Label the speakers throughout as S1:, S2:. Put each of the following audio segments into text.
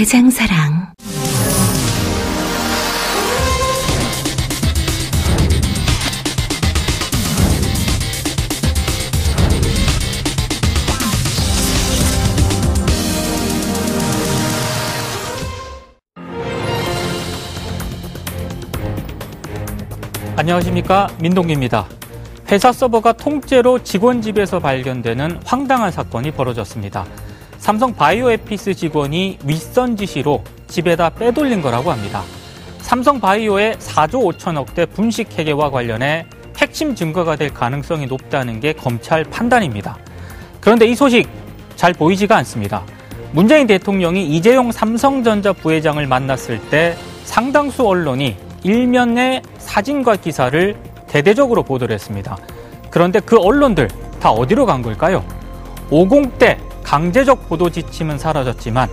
S1: 대장사랑.
S2: 안녕하십니까 민동기입니다. 회사 서버가 통째로 직원 집에서 발견되는 황당한 사건이 벌어졌습니다. 삼성 바이오에피스 직원이 윗선 지시로 집에다 빼돌린 거라고 합니다. 삼성 바이오의 4조 5천억대 분식 회계와 관련해 핵심 증거가 될 가능성이 높다는 게 검찰 판단입니다. 그런데 이 소식 잘 보이지가 않습니다. 문재인 대통령이 이재용 삼성전자 부회장을 만났을 때 상당수 언론이 일면의 사진과 기사를 대대적으로 보도를 했습니다. 그런데 그 언론들 다 어디로 간 걸까요? 50대 강제적 보도 지침은 사라졌지만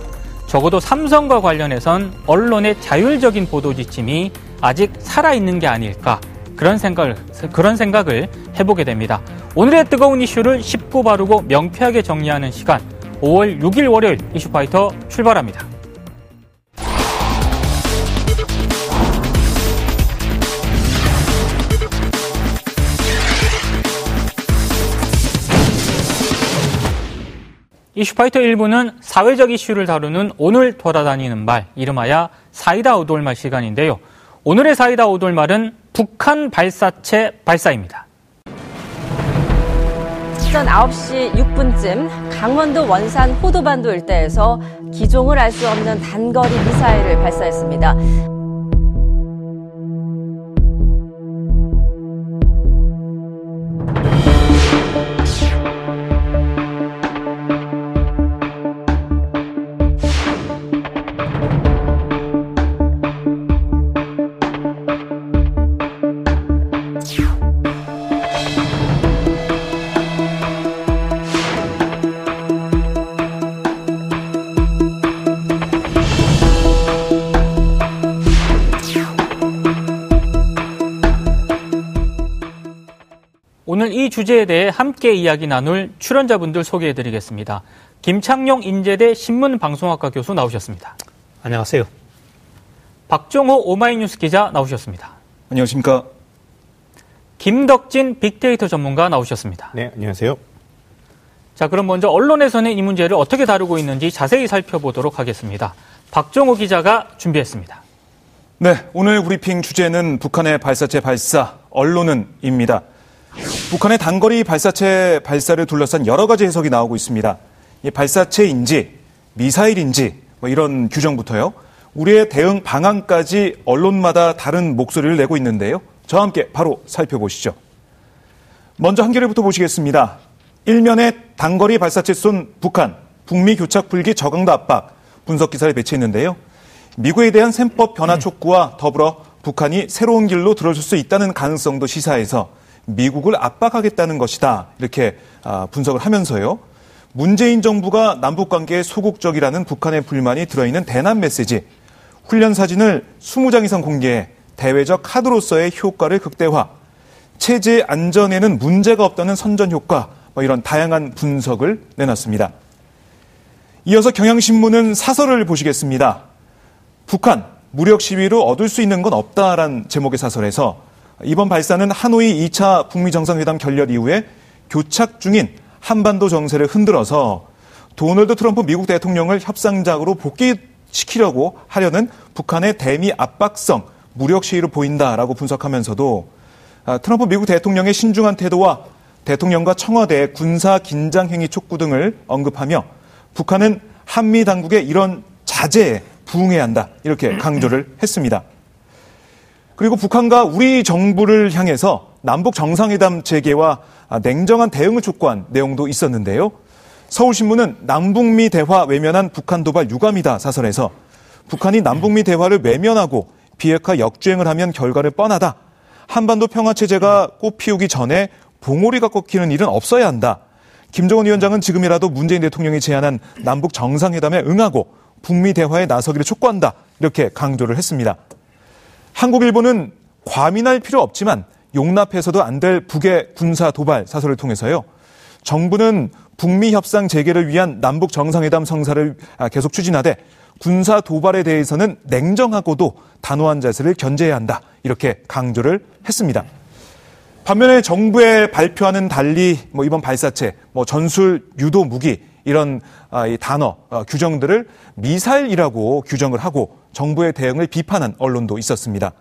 S2: 적어도 삼성과 관련해선 언론의 자율적인 보도 지침이 아직 살아있는 게 아닐까 그런 생각을, 그런 생각을 해보게 됩니다. 오늘의 뜨거운 이슈를 쉽고 바르고 명쾌하게 정리하는 시간 5월 6일 월요일 이슈파이터 출발합니다. 이슈파이터 1부는 사회적 이슈를 다루는 오늘 돌아다니는 말, 이름하여 사이다 오돌말 시간인데요. 오늘의 사이다 오돌말은 북한 발사체 발사입니다.
S3: 시전 9시 6분쯤 강원도 원산 호도반도 일대에서 기종을 알 수 없는 단거리 미사일을 발사했습니다.
S2: 이 주제에 대해 함께 이야기 나눌 출연자분들 소개해 드리겠습니다. 김창룡 인제대 신문방송학과 교수 나오셨습니다.
S4: 안녕하세요.
S2: 박종호 오마이뉴스 기자 나오셨습니다.
S5: 안녕하십니까.
S2: 김덕진 빅데이터 전문가 나오셨습니다.
S4: 네, 안녕하세요.
S2: 자, 그럼 먼저 언론에서는 이 문제를 어떻게 다루고 있는지 자세히 살펴보도록 하겠습니다. 박종호 기자가 준비했습니다.
S5: 네, 오늘 브리핑 주제는 북한의 발사체 발사, 언론은입니다. 북한의 단거리 발사체 발사를 둘러싼 여러 가지 해석이 나오고 있습니다. 이 발사체인지 미사일인지 뭐 이런 규정부터요. 우리의 대응 방안까지 언론마다 다른 목소리를 내고 있는데요. 저와 함께 바로 살펴보시죠. 먼저 한겨레부터 보시겠습니다. 일면에 단거리 발사체 쏜 북한, 북미 교착 불기 저강도 압박 분석 기사를 배치했는데요. 미국에 대한 셈법 변화 촉구와 더불어 북한이 새로운 길로 들어설 수 있다는 가능성도 시사해서 미국을 압박하겠다는 것이다. 이렇게 아, 분석을 하면서요. 문재인 정부가 남북 관계에 소극적이라는 북한의 불만이 들어있는 대남 메시지, 훈련 사진을 20장 이상 공개해 대외적 카드로서의 효과를 극대화, 체제 안전에는 문제가 없다는 선전 효과, 뭐 이런 다양한 분석을 내놨습니다. 이어서 경향신문은 사설을 보시겠습니다. 북한, 무력 시위로 얻을 수 있는 건 없다란 제목의 사설에서 이번 발사는 하노이 2차 북미 정상회담 결렬 이후에 교착 중인 한반도 정세를 흔들어서 도널드 트럼프 미국 대통령을 협상장으로 복귀시키려고 하려는 북한의 대미 압박성 무력 시위로 보인다라고 분석하면서도 아, 트럼프 미국 대통령의 신중한 태도와 대통령과 청와대의 군사 긴장 행위 촉구 등을 언급하며 북한은 한미 당국의 이런 자제에 부응해야 한다 이렇게 강조를 했습니다. 그리고 북한과 우리 정부를 향해서 남북 정상회담 재개와 냉정한 대응을 촉구한 내용도 있었는데요. 서울신문은 남북미 대화 외면한 북한 도발 유감이다 사설에서 북한이 남북미 대화를 외면하고 비핵화 역주행을 하면 결과를 뻔하다. 한반도 평화 체제가 꽃피우기 전에 봉오리가 꺾이는 일은 없어야 한다. 김정은 위원장은 지금이라도 문재인 대통령이 제안한 남북 정상회담에 응하고 북미 대화에 나서기를 촉구한다. 이렇게 강조를 했습니다. 한국 일본은 과민할 필요 없지만 용납해서도 안 될 북의 군사 도발 사설을 통해서요. 정부는 북미 협상 재개를 위한 남북 정상회담 성사를 아, 계속 추진하되 군사 도발에 대해서는 냉정하고도 단호한 자세를 견제해야 한다. 이렇게 강조를 했습니다. 반면에 정부의 발표하는 달리 뭐 이번 발사체, 뭐 전술 유도 무기 이런 아, 이 단어 어, 규정들을 미사일이라고 규정을 하고 정부의 대응을 비판한 언론도 있었습니다.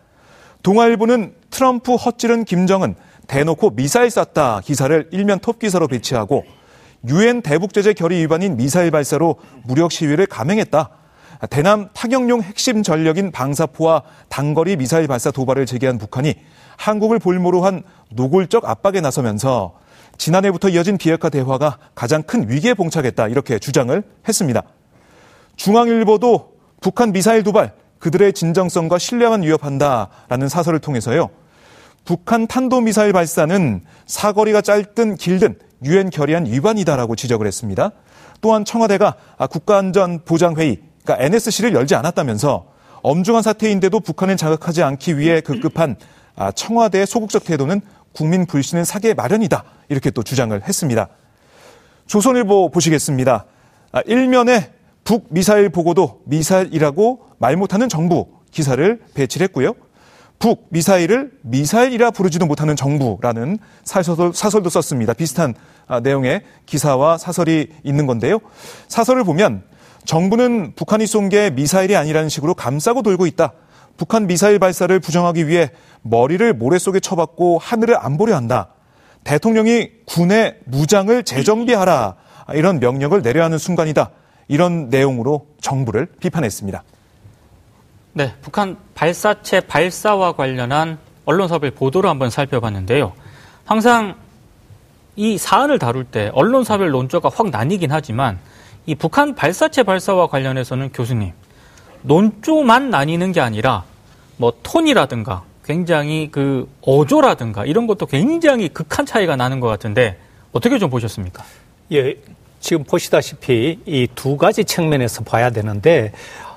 S5: 동아일보는 트럼프 헛질은 김정은 대놓고 미사일 쐈다 기사를 일면 톱 기사로 배치하고 유엔 대북 제재 결의 위반인 미사일 발사로 무력 시위를 감행했다. 대남 타격용 핵심 전력인 방사포와 단거리 미사일 발사 도발을 제기한 북한이 한국을 볼모로 한 노골적 압박에 나서면서 지난해부터 이어진 비핵화 대화가 가장 큰 위기에 봉착했다 이렇게 주장을 했습니다. 중앙일보도 북한 미사일 도발 그들의 진정성과 신뢰만 위협한다라는 사설을 통해서요. 북한 탄도미사일 발사는 사거리가 짧든 길든 유엔 결의안 위반이다라고 지적을 했습니다. 또한 청와대가 국가안전보장회의, 그러니까 NSC를 열지 않았다면서 엄중한 사태인데도 북한을 자극하지 않기 위해 급급한 청와대의 소극적 태도는 국민 불신은 사계 마련이다. 이렇게 또 주장을 했습니다. 조선일보 보시겠습니다. 일면에 북 미사일 보고도 미사일이라고 말 못하는 정부 기사를 배치를 했고요. 북 미사일을 미사일이라 부르지도 못하는 정부라는 사설도, 사설도 썼습니다. 비슷한 아, 내용의 기사와 사설이 있는 건데요. 사설을 보면 정부는 북한이 쏜 게 미사일이 아니라는 식으로 감싸고 돌고 있다. 북한 미사일 발사를 부정하기 위해 머리를 모래 속에 쳐박고 하늘을 안 보려 한다. 대통령이 군의 무장을 재정비하라. 이런 명령을 내려야 하는 순간이다. 이런 내용으로 정부를 비판했습니다.
S2: 네, 북한 발사체 발사와 관련한 언론사별 보도를 한번 살펴봤는데요. 항상 이 사안을 다룰 때 언론사별 논조가 확 나뉘긴 하지만 이 북한 발사체 발사와 관련해서는 교수님 논조만 나뉘는 게 아니라 뭐 톤이라든가 굉장히 그 어조라든가 이런 것도 굉장히 극한 차이가 나는 것 같은데 어떻게 좀 보셨습니까?
S4: 예, 지금 보시다시피 이 두 가지 측면에서 봐야 되는데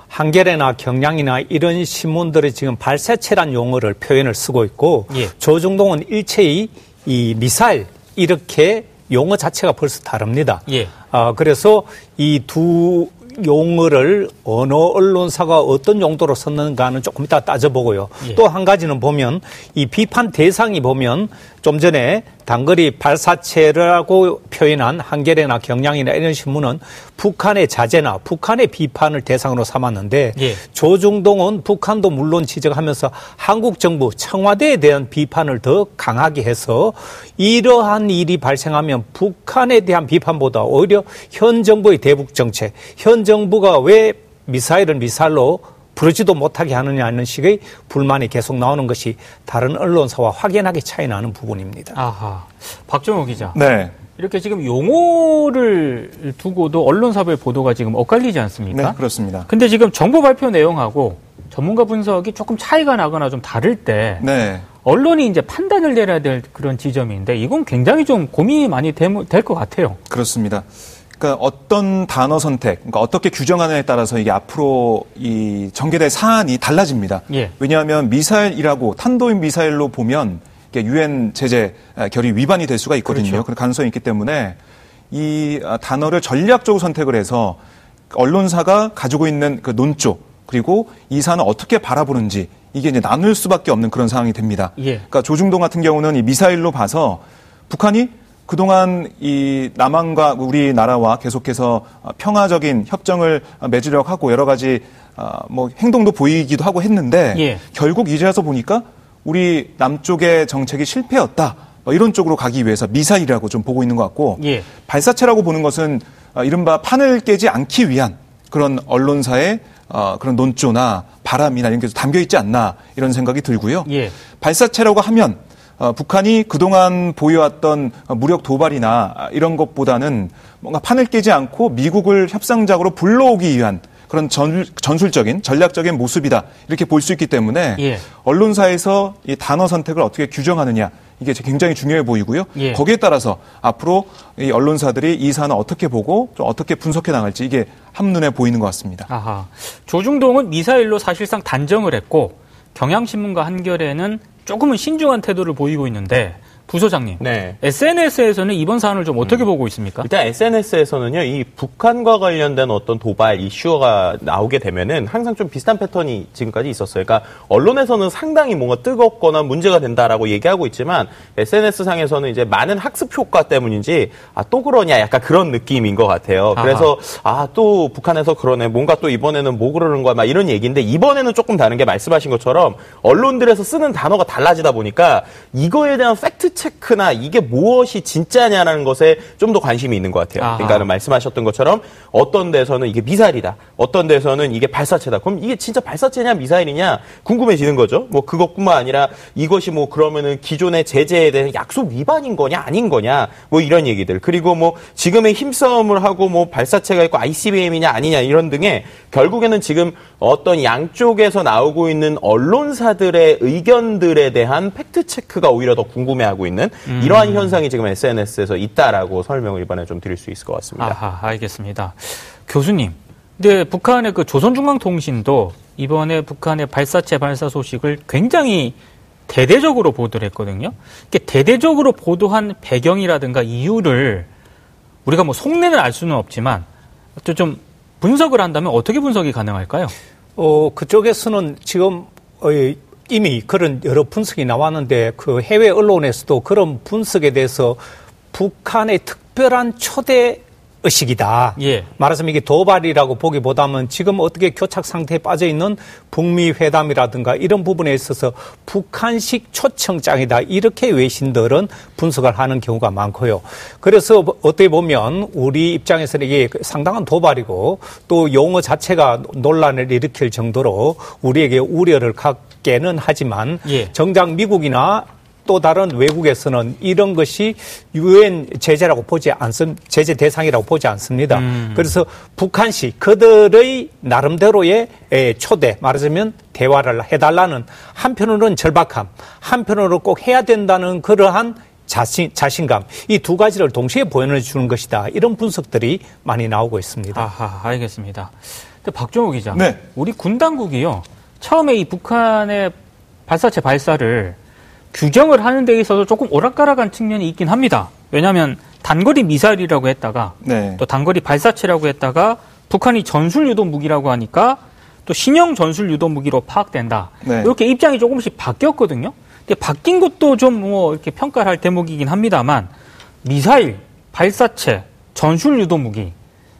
S4: 한겨레나 경향이나 이런 신문들이 지금 발사체란 용어를 표현을 쓰고 있고 예. 조중동은 일체의 이 미사일 이렇게 용어 자체가 벌써 다릅니다. 예. 아, 그래서 이두 용어를 어느 언론사가 어떤 용도로 썼는가는 조금 이따 따져보고요. 예. 또한 가지는 보면 이 비판 대상이 보면 좀 전에 단거리 발사체라고 표현한 한겨레나 경향이나 이런 신문은 북한의 자제나 북한의 비판을 대상으로 삼았는데 예. 조중동은 북한도 물론 지적하면서 한국 정부 청와대에 대한 비판을 더 강하게 해서 이러한 일이 발생하면 북한에 대한 비판보다 오히려 현 정부의 대북 정책, 현 정부가 왜 미사일을 미사일로 부르지도 못하게 하느냐는 식의 불만이 계속 나오는 것이 다른 언론사와 확연하게 차이 나는 부분입니다.
S2: 아하. 박정호 기자. 네. 이렇게 지금 용어를 두고도 언론사별 보도가 지금 엇갈리지 않습니까?
S5: 네, 그렇습니다.
S2: 근데 지금 정부 발표 내용하고 전문가 분석이 조금 차이가 나거나 좀 다를 때 네. 언론이 이제 판단을 내려야 될 그런 지점인데 이건 굉장히 좀 고민이 많이 될 것 같아요.
S5: 그렇습니다. 그러니까 어떤 단어 선택, 그러니까 어떻게 규정하느냐에 따라서 이게 앞으로 이 전개될 사안이 달라집니다. 예. 왜냐하면 미사일이라고 탄도인 미사일로 보면 유엔 제재 결의 위반이 될 수가 있거든요. 그렇죠. 그런 가능성이 있기 때문에 이 단어를 전략적으로 선택을 해서 언론사가 가지고 있는 그 논조 그리고 이 사안을 어떻게 바라보는지 이게 이제 나눌 수밖에 없는 그런 상황이 됩니다. 예. 그러니까 조중동 같은 경우는 이 미사일로 봐서 북한이 그동안 이 남한과 우리나라와 계속해서 평화적인 협정을 맺으려고 하고 여러 가지 아, 뭐 행동도 보이기도 하고 했는데 예. 결국 이제 와서 보니까 우리 남쪽의 정책이 실패였다. 뭐 이런 쪽으로 가기 위해서 미사일이라고 좀 보고 있는 것 같고 예. 발사체라고 보는 것은 아, 이른바 판을 깨지 않기 위한 그런 언론사의 어, 그런 논조나 바람이나 이런 게 담겨 있지 않나 이런 생각이 들고요. 예. 발사체라고 하면 어, 북한이 그동안 보여왔던 무력 도발이나 이런 것보다는 뭔가 판을 깨지 않고 미국을 협상작으로 불러오기 위한 그런 전, 전술적인 전략적인 모습이다 이렇게 볼 수 있기 때문에 예. 언론사에서 이 단어 선택을 어떻게 규정하느냐 이게 굉장히 중요해 보이고요. 예. 거기에 따라서 앞으로 이 언론사들이 이 사안을 어떻게 보고 좀 어떻게 분석해 나갈지 이게 한눈에 보이는 것 같습니다.
S2: 아하. 조중동은 미사일로 사실상 단정을 했고 경향신문과 한겨레는 조금은 신중한 태도를 보이고 있는데 부소장님. 네. SNS에서는 이번 사안을 좀 어떻게 음. 보고 있습니까?
S6: 일단 SNS에서는요, 이 북한과 관련된 어떤 도발 이슈가 나오게 되면은 항상 좀 비슷한 패턴이 지금까지 있었어요. 그러니까 언론에서는 상당히 뭔가 뜨겁거나 문제가 된다라고 얘기하고 있지만 SNS 상에서는 이제 많은 학습 효과 때문인지 아, 또 그러냐 약간 그런 느낌인 것 같아요. 그래서 아, 또 북한에서 그러네. 뭔가 또 이번에는 뭐 그러는 거야. 막 이런 얘기인데 이번에는 조금 다른 게 말씀하신 것처럼 언론들에서 쓰는 단어가 달라지다 보니까 이거에 대한 팩트 체크나 이게 무엇이 진짜냐라는 것에 좀 더 관심이 있는 것 같아요. 아하. 그러니까 말씀하셨던 것처럼 어떤 데서는 이게 미사일이다. 어떤 데서는 이게 발사체다. 그럼 이게 진짜 발사체냐 미사일이냐 궁금해지는 거죠. 뭐 그것뿐만 아니라 이것이 뭐 그러면은 기존의 제재에 대한 약속 위반인 거냐 아닌 거냐 뭐 이런 얘기들. 그리고 뭐 지금의 힘싸움을 하고 뭐 발사체가 있고 ICBM이냐 아니냐 이런 등의 결국에는 지금 어떤 양쪽에서 나오고 있는 언론사들의 의견들에 대한 팩트 체크가 오히려 더 궁금해하고 있는 음. 이러한 현상이 지금 SNS에서 있다라고 설명을 이번에 좀 드릴 수 있을 것 같습니다.
S2: 아하, 알겠습니다. 교수님, 근데 북한의 그 조선중앙통신도 이번에 북한의 발사체 발사 소식을 굉장히 대대적으로 보도를 했거든요. 대대적으로 보도한 배경이라든가 이유를 우리가 뭐 속내는 알 수는 없지만 좀 분석을 한다면 어떻게 분석이 가능할까요?
S4: 어, 그쪽에서는 지금 어, 이미 그런 여러 분석이 나왔는데 그 해외 언론에서도 그런 분석에 대해서 북한의 특별한 초대 의식이다. 예. 말하자면 이게 도발이라고 보기보다는 지금 어떻게 교착 상태에 빠져 있는 북미 회담이라든가 이런 부분에 있어서 북한식 초청장이다. 이렇게 외신들은 분석을 하는 경우가 많고요. 그래서 어떻게 보면 우리 입장에서는 이게 상당한 도발이고 또 용어 자체가 논란을 일으킬 정도로 우리에게 우려를 갖게는 하지만 예. 정작 미국이나 또 다른 외국에서는 이런 것이 유엔 제재라고 보지 않습 제재 대상이라고 보지 않습니다. 음. 그래서 북한시 그들의 나름대로의 초대 말하자면 대화를 해달라는 한편으로는 절박함, 한편으로 꼭 해야 된다는 그러한 자신, 자신감 이 두 가지를 동시에 보여주는 것이다. 이런 분석들이 많이 나오고 있습니다.
S2: 아하, 알겠습니다. 박종호 기자, 네. 우리 군 당국이요 처음에 이 북한의 발사체 발사를 규정을 하는 데 있어서 조금 오락가락한 측면이 있긴 합니다. 왜냐하면 단거리 미사일이라고 했다가 네. 또 단거리 발사체라고 했다가 북한이 전술 유도 무기라고 하니까 또 신형 전술 유도 무기로 파악된다. 네. 이렇게 입장이 조금씩 바뀌었거든요. 근데 바뀐 것도 좀 뭐 이렇게 평가를 할 대목이긴 합니다만 미사일, 발사체, 전술 유도 무기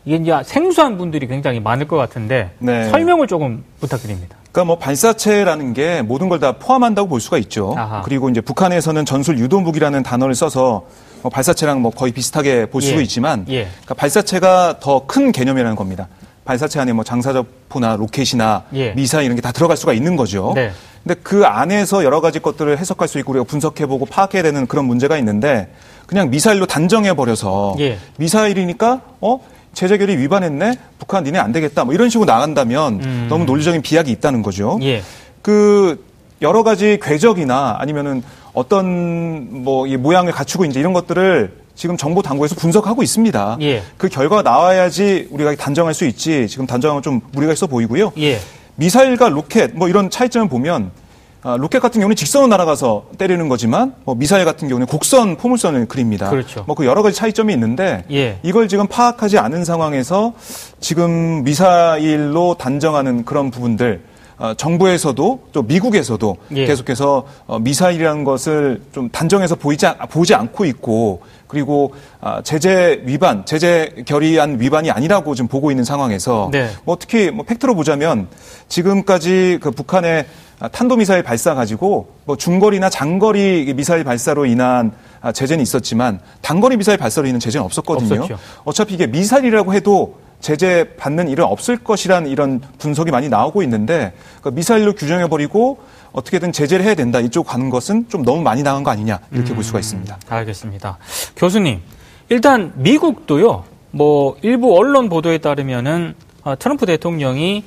S2: 이게 이제 생소한 분들이 굉장히 많을 것 같은데 네. 설명을 조금 부탁드립니다.
S5: 그러니까 뭐 발사체라는 게 모든 걸 다 포함한다고 볼 수가 있죠. 아하. 그리고 이제 북한에서는 전술 유도 무기라는 단어를 써서 뭐 발사체랑 뭐 거의 비슷하게 볼 수도 예. 있지만 예. 그러니까 발사체가 더 큰 개념이라는 겁니다. 발사체 안에 뭐 장사적포나 로켓이나 예. 미사일 이런 게 다 들어갈 수가 있는 거죠. 네. 근데 그 안에서 여러 가지 것들을 해석할 수 있고 우리가 분석해보고 파악해야 되는 그런 문제가 있는데 그냥 미사일로 단정해 버려서 예. 미사일이니까 어 제재 결의 위반했네. 북한 니네 안 되겠다. 뭐 이런 식으로 나간다면 음. 너무 논리적인 비약이 있다는 거죠. 예. 그 여러 가지 궤적이나 아니면은 어떤 뭐 이 모양을 갖추고 이제 이런 것들을 지금 정보 당국에서 분석하고 있습니다. 예. 그 결과가 나와야지 우리가 단정할 수 있지. 지금 단정하면 좀 무리가 있어 보이고요. 예. 미사일과 로켓 뭐 이런 차이점을 보면 아, 로켓 같은 경우는 직선으로 날아가서 때리는 거지만 뭐 미사일 같은 경우는 곡선 포물선을 그립니다. 그렇죠. 뭐 그 여러 가지 차이점이 있는데 예. 이걸 지금 파악하지 않은 상황에서 지금 미사일로 단정하는 그런 부분들 어, 정부에서도 또 미국에서도 예. 계속해서 어, 미사일이라는 것을 좀 단정해서 보이지 보지 않고 있고 그리고 아, 제재 위반, 제재 결의안 위반이 아니라고 지금 보고 있는 상황에서 네. 뭐 특히 뭐 팩트로 보자면 지금까지 그 북한의 아, 탄도미사일 발사 가지고 뭐 중거리나 장거리 미사일 발사로 인한 아, 제재는 있었지만 단거리 미사일 발사로 인한 제재는 없었거든요. 없었죠. 어차피 이게 미사일이라고 해도 제재 받는 일은 없을 것이라는 이런 분석이 많이 나오고 있는데 그러니까 미사일로 규정해 버리고 어떻게든 제재를 해야 된다 이쪽 가는 것은 좀 너무 많이 나간 거 아니냐 이렇게 음, 볼 수가 음, 있습니다.
S2: 알겠습니다. 교수님 일단 미국도요 뭐 일부 언론 보도에 따르면은 어, 트럼프 대통령이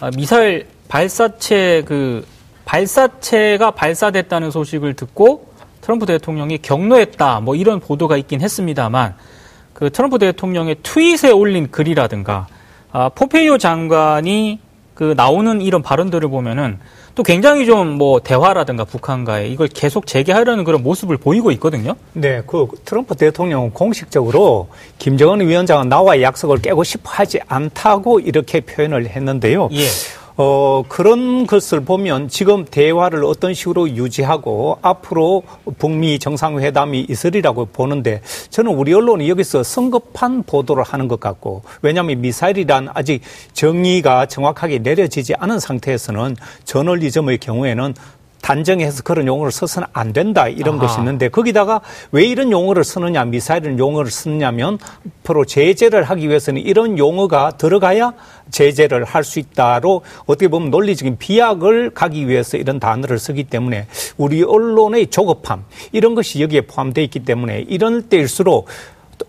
S2: 어, 미사일 발사체 그 발사체가 발사됐다는 소식을 듣고 트럼프 대통령이 경로했다 뭐 이런 보도가 있긴 했습니다만 그 트럼프 대통령의 트윗에 올린 글이라든가 아, 포페이오 장관이 그 나오는 이런 발언들을 보면은 또 굉장히 좀 뭐 대화라든가 북한과의 이걸 계속 재개하려는 그런 모습을 보이고 있거든요.
S4: 네, 그 트럼프 대통령은 공식적으로 김정은 위원장은 나와의 약속을 깨고 싶어 하지 않다고 이렇게 표현을 했는데요. 예. 어, 그런 것을 보면 지금 대화를 어떤 식으로 유지하고 앞으로 북미 정상회담이 있으리라고 보는데 저는 우리 언론이 여기서 성급한 보도를 하는 것 같고 왜냐하면 미사일이란 아직 정의가 정확하게 내려지지 않은 상태에서는 저널리즘의 경우에는 단정해서 그런 용어를 써서는 안 된다 이런 아하. 것이 있는데 거기다가 왜 이런 용어를 쓰느냐 미사일은 용어를 쓰느냐면 앞으로 제재를 하기 위해서는 이런 용어가 들어가야 제재를 할 수 있다로 어떻게 보면 논리적인 비약을 가기 위해서 이런 단어를 쓰기 때문에 우리 언론의 조급함 이런 것이 여기에 포함되어 있기 때문에 이런 때일수록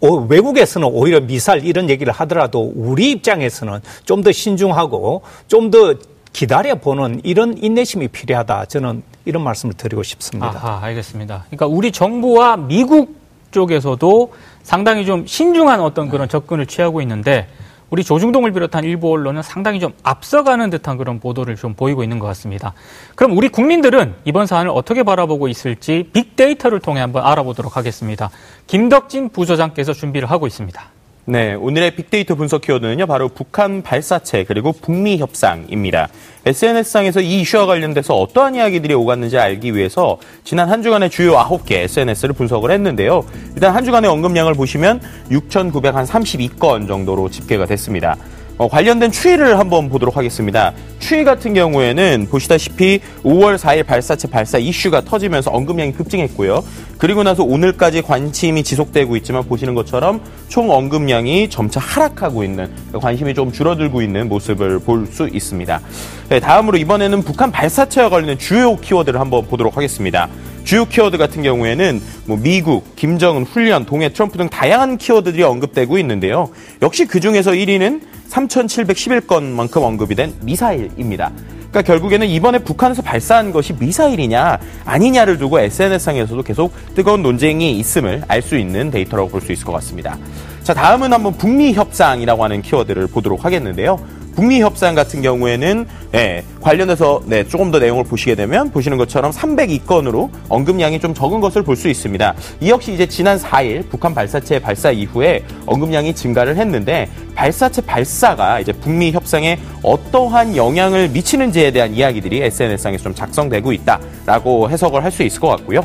S4: 외국에서는 오히려 미사일 이런 얘기를 하더라도 우리 입장에서는 좀 더 신중하고 좀더 기다려보는 이런 인내심이 필요하다. 저는 이런 말씀을 드리고 싶습니다.
S2: 아하, 알겠습니다. 그러니까 우리 정부와 미국 쪽에서도 상당히 좀 신중한 어떤 그런 접근을 취하고 있는데 우리 조중동을 비롯한 일부 언론은 상당히 좀 앞서가는 듯한 그런 보도를 좀 보이고 있는 것 같습니다. 그럼 우리 국민들은 이번 사안을 어떻게 바라보고 있을지 빅데이터를 통해 한번 알아보도록 하겠습니다. 김덕진 부소장께서 준비를 하고 있습니다.
S6: 네, 오늘의 빅데이터 분석 키워드는요, 바로 북한 발사체 그리고 북미 협상입니다. SNS상에서 이 이슈와 관련돼서 어떠한 이야기들이 오갔는지 알기 위해서 지난 한 주간의 주요 9개 SNS를 분석을 했는데요. 일단 한 주간의 언급량을 보시면 6,932건 정도로 집계가 됐습니다. 어, 관련된 추이를 한번 보도록 하겠습니다. 추이 같은 경우에는 보시다시피 5월 4일 발사체 발사 이슈가 터지면서 언급량이 급증했고요. 그리고 나서 오늘까지 관심이 지속되고 있지만 보시는 것처럼 총 언급량이 점차 하락하고 있는 관심이 좀 줄어들고 있는 모습을 볼 수 있습니다. 네, 다음으로 이번에는 북한 발사체와 관련된 주요 키워드를 한번 보도록 하겠습니다. 주요 키워드 같은 경우에는 뭐 미국, 김정은, 훈련, 동해, 트럼프 등 다양한 키워드들이 언급되고 있는데요. 역시 그 중에서 1위는 3,711건만큼 언급이 된 미사일입니다. 그러니까 결국에는 이번에 북한에서 발사한 것이 미사일이냐 아니냐를 두고 SNS상에서도 계속 뜨거운 논쟁이 있음을 알 수 있는 데이터라고 볼 수 있을 것 같습니다. 자, 다음은 한번 북미 협상이라고 하는 키워드를 보도록 하겠는데요. 북미 협상 같은 경우에는 네, 관련해서 네, 조금 더 내용을 보시게 되면 보시는 것처럼 302건으로 언급량이 좀 적은 것을 볼 수 있습니다. 이 역시 이제 지난 4일 북한 발사체 발사 이후에 언급량이 증가를 했는데 발사체 발사가 이제 북미 협상에 어떠한 영향을 미치는지에 대한 이야기들이 SNS상에서 좀 작성되고 있다라고 해석을 할 수 있을 것 같고요.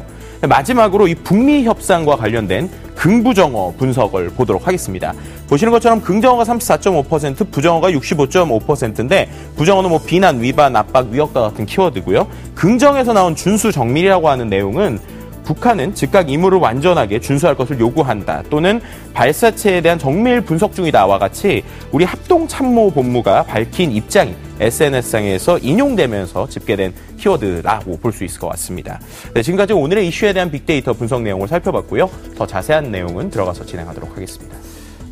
S6: 마지막으로 이 북미 협상과 관련된 긍부정어 분석을 보도록 하겠습니다. 보시는 것처럼 긍정어가 34.5%, 부정어가 65.5%인데 부정어는 뭐 비난, 위반, 압박, 위협과 같은 키워드고요. 긍정에서 나온 준수 정밀이라고 하는 내용은 북한은 즉각 임무를 완전하게 준수할 것을 요구한다 또는 발사체에 대한 정밀 분석 중이다와 같이 우리 합동참모본부가 밝힌 입장이 SNS상에서 인용되면서 집계된 키워드라고 볼 수 있을 것 같습니다. 네, 지금까지 오늘의 이슈에 대한 빅데이터 분석 내용을 살펴봤고요. 더 자세한 내용은 들어가서 진행하도록 하겠습니다.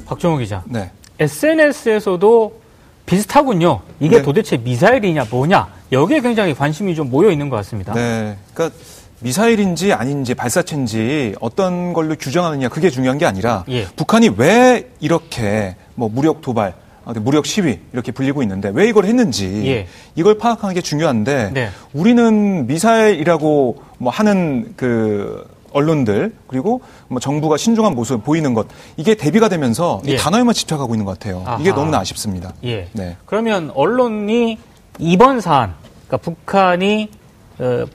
S2: 박정우 기자. 네. SNS에서도 비슷하군요. 이게 네. 도대체 미사일이냐 뭐냐 여기에 굉장히 관심이 좀 모여 있는 것 같습니다.
S5: 네. 그러니까 미사일인지 아닌지 발사체인지 어떤 걸로 규정하느냐 그게 중요한 게 아니라 예. 북한이 왜 이렇게 뭐 무력 도발 무력 시위 이렇게 불리고 있는데 왜 이걸 했는지 예. 이걸 파악하는 게 중요한데 네. 우리는 미사일이라고 뭐 하는 그 언론들 그리고 뭐 정부가 신중한 모습을 보이는 것 이게 대비가 되면서 예. 이 단어에만 집착하고 있는 것 같아요. 아하. 이게 너무나 아쉽습니다.
S2: 예. 네. 그러면 언론이 이번 사안, 그러니까 북한이 어,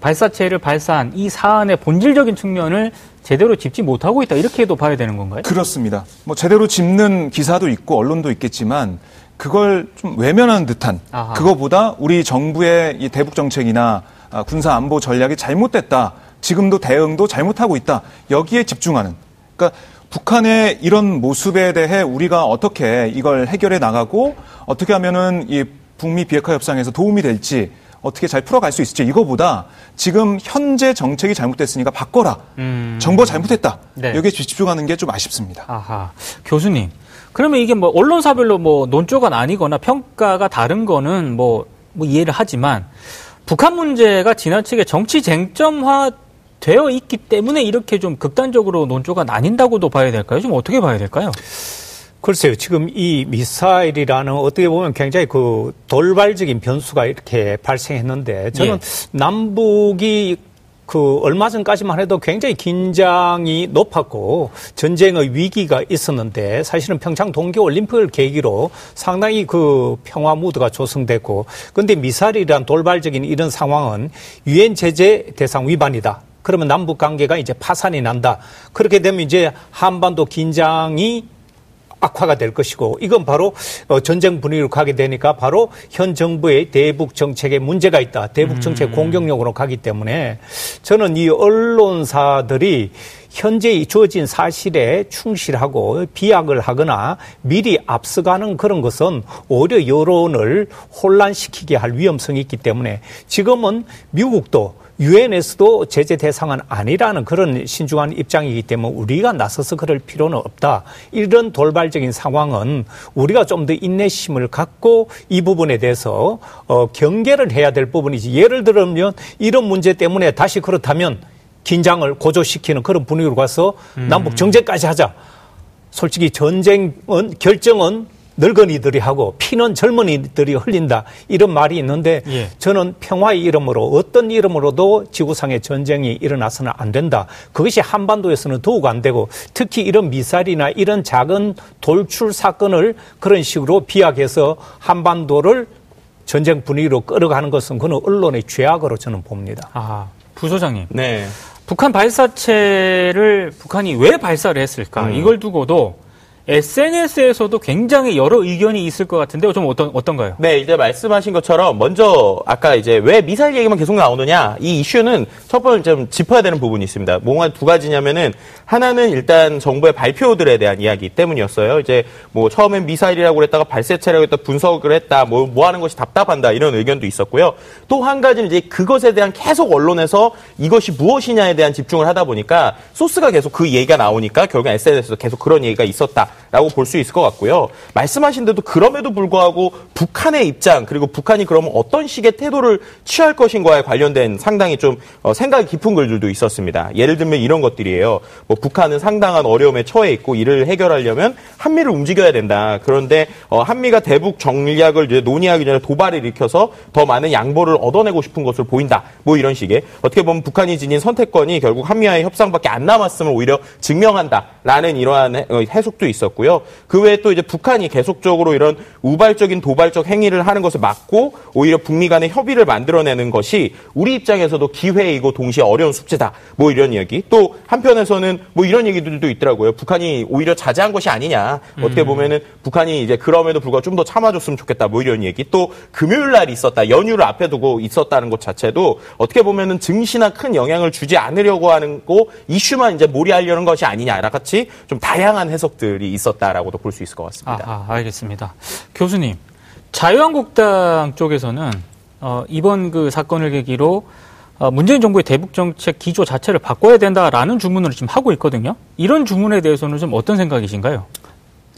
S2: 발사체를 발사한 이 사안의 본질적인 측면을 제대로 짚지 못하고 있다 이렇게도 봐야 되는 건가요?
S5: 그렇습니다. 뭐 제대로 짚는 기사도 있고 언론도 있겠지만 그걸 좀 외면하는 듯한 아하. 그거보다 우리 정부의 이 대북 정책이나 아, 군사 안보 전략이 잘못됐다. 지금도 대응도 잘못하고 있다. 여기에 집중하는. 그러니까 북한의 이런 모습에 대해 우리가 어떻게 이걸 해결해 나가고 어떻게 하면은 이 북미 비핵화 협상에서 도움이 될지 어떻게 잘 풀어갈 수 있을지 이거보다 지금 현재 정책이 잘못됐으니까 바꿔라. 음. 정부가 잘못했다. 네. 여기에 집중하는 게 좀 아쉽습니다.
S2: 아하. 교수님. 그러면 이게 뭐 언론사별로 뭐 논조가 나뉘거나 평가가 다른 거는 뭐, 뭐 이해를 하지만 북한 문제가 지나치게 정치 쟁점화 되어 있기 때문에 이렇게 좀 극단적으로 논조가 나뉜다고도 봐야 될까요? 좀 어떻게 봐야 될까요?
S4: 글쎄요, 지금 이 미사일이라는 어떻게 보면 굉장히 그 돌발적인 변수가 이렇게 발생했는데 저는 예. 남북이 그 얼마 전까지만 해도 굉장히 긴장이 높았고 전쟁의 위기가 있었는데 사실은 평창 동계 올림픽을 계기로 상당히 그 평화 무드가 조성됐고 근데 미사일이란 돌발적인 이런 상황은 유엔 제재 대상 위반이다. 그러면 남북 관계가 이제 파산이 난다. 그렇게 되면 이제 한반도 긴장이 악화가 될 것이고 이건 바로 어, 전쟁 분위기로 가게 되니까 바로 현 정부의 대북 정책에 문제가 있다. 대북 정책 음. 공격력으로 가기 때문에 저는 이 언론사들이 현재 주어진 사실에 충실하고 비약을 하거나 미리 앞서가는 그런 것은 오히려 여론을 혼란시키게 할 위험성이 있기 때문에 지금은 미국도 유엔에서도 제재 대상은 아니라는 그런 신중한 입장이기 때문에 우리가 나서서 그럴 필요는 없다. 이런 돌발적인 상황은 우리가 좀 더 인내심을 갖고 이 부분에 대해서 어, 경계를 해야 될 부분이지. 예를 들면 이런 문제 때문에 다시 그렇다면 긴장을 고조시키는 그런 분위기로 가서 음. 남북 정제까지 하자. 솔직히 전쟁은 결정은 늙은이들이 하고 피는 젊은이들이 흘린다 이런 말이 있는데 예. 저는 평화의 이름으로 어떤 이름으로도 지구상의 전쟁이 일어나서는 안 된다. 그것이 한반도에서는 더욱 안 되고 특히 이런 미사일이나 이런 작은 돌출 사건을 그런 식으로 비약해서 한반도를 전쟁 분위기로 끌어가는 것은 그는 언론의 죄악으로 저는 봅니다.
S2: 아, 부소장님. 네. 북한 발사체를 북한이 왜 발사를 했을까? 음. 이걸 두고도 SNS에서도 굉장히 여러 의견이 있을 것 같은데 좀 어떤 어떤가요?
S6: 네, 이제 말씀하신 것처럼 먼저 아까 이제 왜 미사일 얘기만 계속 나오느냐 이 이슈는 첫 번째 좀 짚어야 되는 부분이 있습니다. 뭔가 두 가지냐면은 하나는 일단 정부의 발표들에 대한 이야기 때문이었어요. 이제 뭐 처음엔 미사일이라고 그랬다가 발사체라고 했다 분석을 했다 뭐, 뭐 하는 것이 답답한다 이런 의견도 있었고요. 또 한 가지는 이제 그것에 대한 계속 언론에서 이것이 무엇이냐에 대한 집중을 하다 보니까 소스가 계속 그 얘기가 나오니까 결국 SNS에서 계속 그런 얘기가 있었다. 라고 볼 수 있을 것 같고요. 말씀하신 대로 그럼에도 불구하고 북한의 입장 그리고 북한이 그러면 어떤 식의 태도를 취할 것인가에 관련된 상당히 좀 어, 생각이 깊은 글들도 있었습니다. 예를 들면 이런 것들이에요. 뭐 북한은 상당한 어려움에 처해 있고 이를 해결하려면 한미를 움직여야 된다. 그런데 어, 한미가 대북 정략을 논의하기 전에 도발을 일으켜서 더 많은 양보를 얻어내고 싶은 것을 보인다. 뭐 이런 식의 어떻게 보면 북한이 지닌 선택권이 결국 한미와의 협상밖에 안 남았음을 오히려 증명한다라는 이러한 어, 해석도 있었고. 있었고요. 그 외에 또 이제 북한이 계속적으로 이런 우발적인 도발적 행위를 하는 것을 막고 오히려 북미 간의 협의를 만들어내는 것이 우리 입장에서도 기회이고 동시에 어려운 숙제다. 뭐 이런 이야기. 또 한편에서는 뭐 이런 얘기들도 있더라고요. 북한이 오히려 자제한 것이 아니냐. 어떻게 음. 보면은 북한이 이제 그럼에도 불구하고 좀 더 참아줬으면 좋겠다. 뭐 이런 얘기. 또 금요일 날 있었다. 연휴를 앞에 두고 있었다는 것 자체도 어떻게 보면은 증시나 큰 영향을 주지 않으려고 하는 거 이슈만 이제 몰이하려는 것이 아니냐. 같이 좀 다양한 해석들이 있었다라고도 볼 수 있을 것 같습니다.
S2: 아, 아, 알겠습니다. 교수님, 자유한국당 쪽에서는 어, 이번 그 사건을 계기로 어, 문재인 정부의 대북 정책 기조 자체를 바꿔야 된다라는 주문을 지금 하고 있거든요. 이런 주문에 대해서는 좀 어떤 생각이신가요?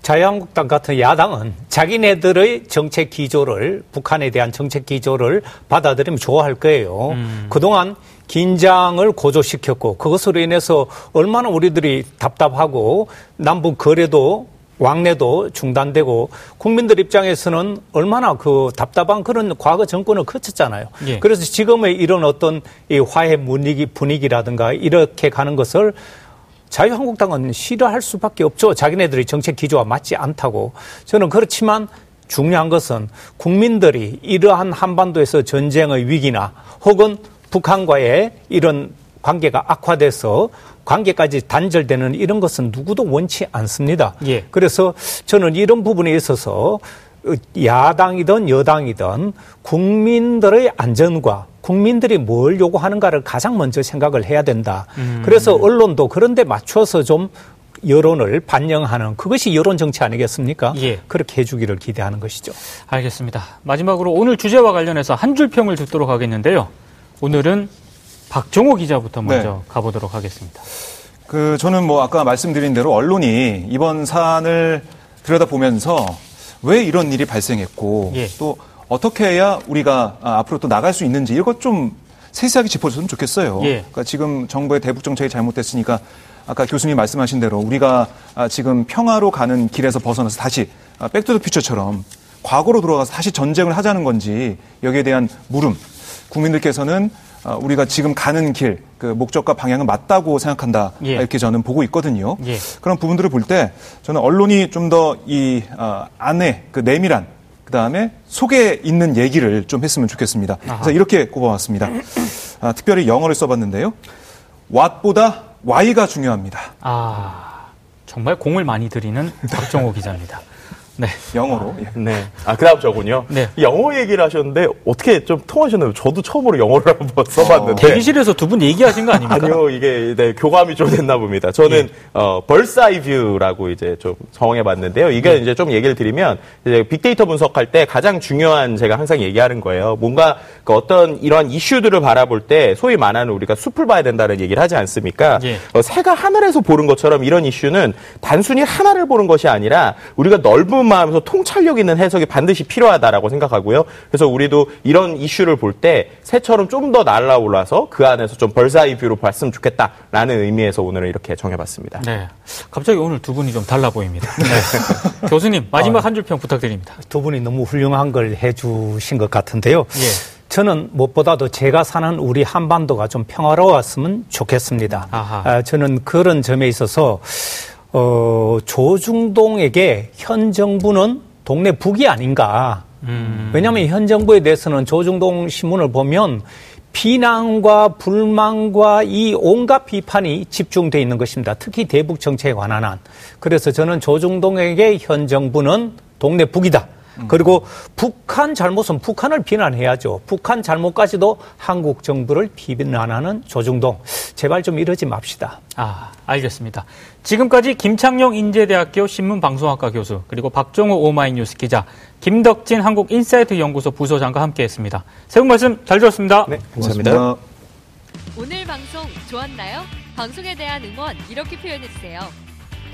S4: 자유한국당 같은 야당은 자기네들의 정책 기조를 북한에 대한 정책 기조를 받아들이면 좋아할 거예요. 음. 그동안 긴장을 고조시켰고 그것으로 인해서 얼마나 우리들이 답답하고 남북 거래도 왕래도 중단되고 국민들 입장에서는 얼마나 그 답답한 그런 과거 정권을 거쳤잖아요. 예. 그래서 지금의 이런 어떤 이 화해 분위기 분위기라든가 이렇게 가는 것을 자유한국당은 싫어할 수밖에 없죠. 자기네들의 정책 기조와 맞지 않다고. 저는 그렇지만 중요한 것은 국민들이 이러한 한반도에서 전쟁의 위기나 혹은 북한과의 이런 관계가 악화돼서 관계까지 단절되는 이런 것은 누구도 원치 않습니다. 예. 그래서 저는 이런 부분에 있어서 야당이든 여당이든 국민들의 안전과 국민들이 뭘 요구하는가를 가장 먼저 생각을 해야 된다. 음. 그래서 언론도 그런 데 맞춰서 좀 여론을 반영하는 그것이 여론 정치 아니겠습니까? 예. 그렇게 해주기를 기대하는 것이죠.
S2: 알겠습니다. 마지막으로 오늘 주제와 관련해서 한 줄 평을 듣도록 하겠는데요. 오늘은 박정호 기자부터 먼저 네. 가보도록 하겠습니다.
S5: 그 저는 뭐 아까 말씀드린 대로 언론이 이번 사안을 들여다보면서 왜 이런 일이 발생했고 예. 또 어떻게 해야 우리가 아, 앞으로 또 나갈 수 있는지 이것 좀 세세하게 짚어줬으면 좋겠어요. 예. 그러니까 지금 정부의 대북 정책이 잘못됐으니까 아까 교수님 말씀하신 대로 우리가 아, 지금 평화로 가는 길에서 벗어나서 다시 Back to the Future처럼 과거로 돌아가서 다시 전쟁을 하자는 건지 여기에 대한 물음 국민들께서는 어, 우리가 지금 가는 길, 그 목적과 방향은 맞다고 생각한다. 예. 이렇게 저는 보고 있거든요. 예. 그런 부분들을 볼 때 저는 언론이 좀 더이 어, 안에 그 내밀한 그 다음에 속에 있는 얘기를 좀 했으면 좋겠습니다. 아하. 그래서 이렇게 꼽아왔습니다. 아, 특별히 영어를 써봤는데요. what보다 why가 중요합니다.
S2: 아, 정말 공을 많이 들이는 박정호 기자입니다.
S6: 네. 영어로. 아, 네. 아, 그 다음 저군요. 네. 영어 얘기를 하셨는데 어떻게 좀 통하셨나요? 저도 처음으로 영어를 한번 써봤는데. 어,
S2: 대기실에서 두 분 얘기하신 거 아닙니까?
S6: 아니요, 이게 네, 교감이 좀 됐나 봅니다. 저는 예. 어, 벌사이 뷰라고 이제 좀 정해봤는데요. 이게 예. 이제 좀 얘기를 드리면 이제 빅데이터 분석할 때 가장 중요한 제가 항상 얘기하는 거예요. 뭔가 그 어떤 이런 이슈들을 바라볼 때 소위 말하는 우리가 숲을 봐야 된다는 얘기를 하지 않습니까? 예. 어, 새가 하늘에서 보는 것처럼 이런 이슈는 단순히 하나를 보는 것이 아니라 우리가 넓은 마음에서 통찰력 있는 해석이 반드시 필요하다라고 생각하고요. 그래서 우리도 이런 이슈를 볼 때 새처럼 좀 더 날아올라서 그 안에서 좀 벌사이 뷰로 봤으면 좋겠다라는 의미에서 오늘은 이렇게 정해봤습니다.
S2: 네. 갑자기 오늘 두 분이 좀 달라 보입니다. 네. 교수님 마지막 아, 한줄 평 부탁드립니다.
S4: 두 분이 너무 훌륭한 걸 해주신 것 같은데요. 예. 저는 무엇보다도 제가 사는 우리 한반도가 좀 평화로웠으면 좋겠습니다. 아, 저는 그런 점에 있어서 어, 조중동에게 현 정부는 동네 북이 아닌가. 음. 왜냐하면 현 정부에 대해서는 조중동 신문을 보면 비난과 불만과 이 온갖 비판이 집중돼 있는 것입니다. 특히 대북 정책에 관한 한. 그래서 저는 조중동에게 현 정부는 동네 북이다. 음. 그리고 북한 잘못은 북한을 비난해야죠. 북한 잘못까지도 한국 정부를 비난하는 조중동. 제발 좀 이러지 맙시다.
S2: 아, 알겠습니다. 지금까지 김창룡 인제대학교 신문방송학과 교수, 그리고 박종호 오마이뉴스 기자, 김덕진 한국인사이트 연구소 부소장과 함께했습니다. 세 분 말씀 잘 들었습니다.
S5: 네, 감사합니다.
S7: 오늘 방송 좋았나요? 방송에 대한 응원 이렇게 표현해주세요.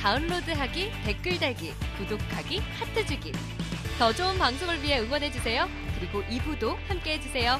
S7: 다운로드하기, 댓글 달기, 구독하기, 하트 주기. 더 좋은 방송을 위해 응원해주세요. 그리고 2부도 함께 해주세요.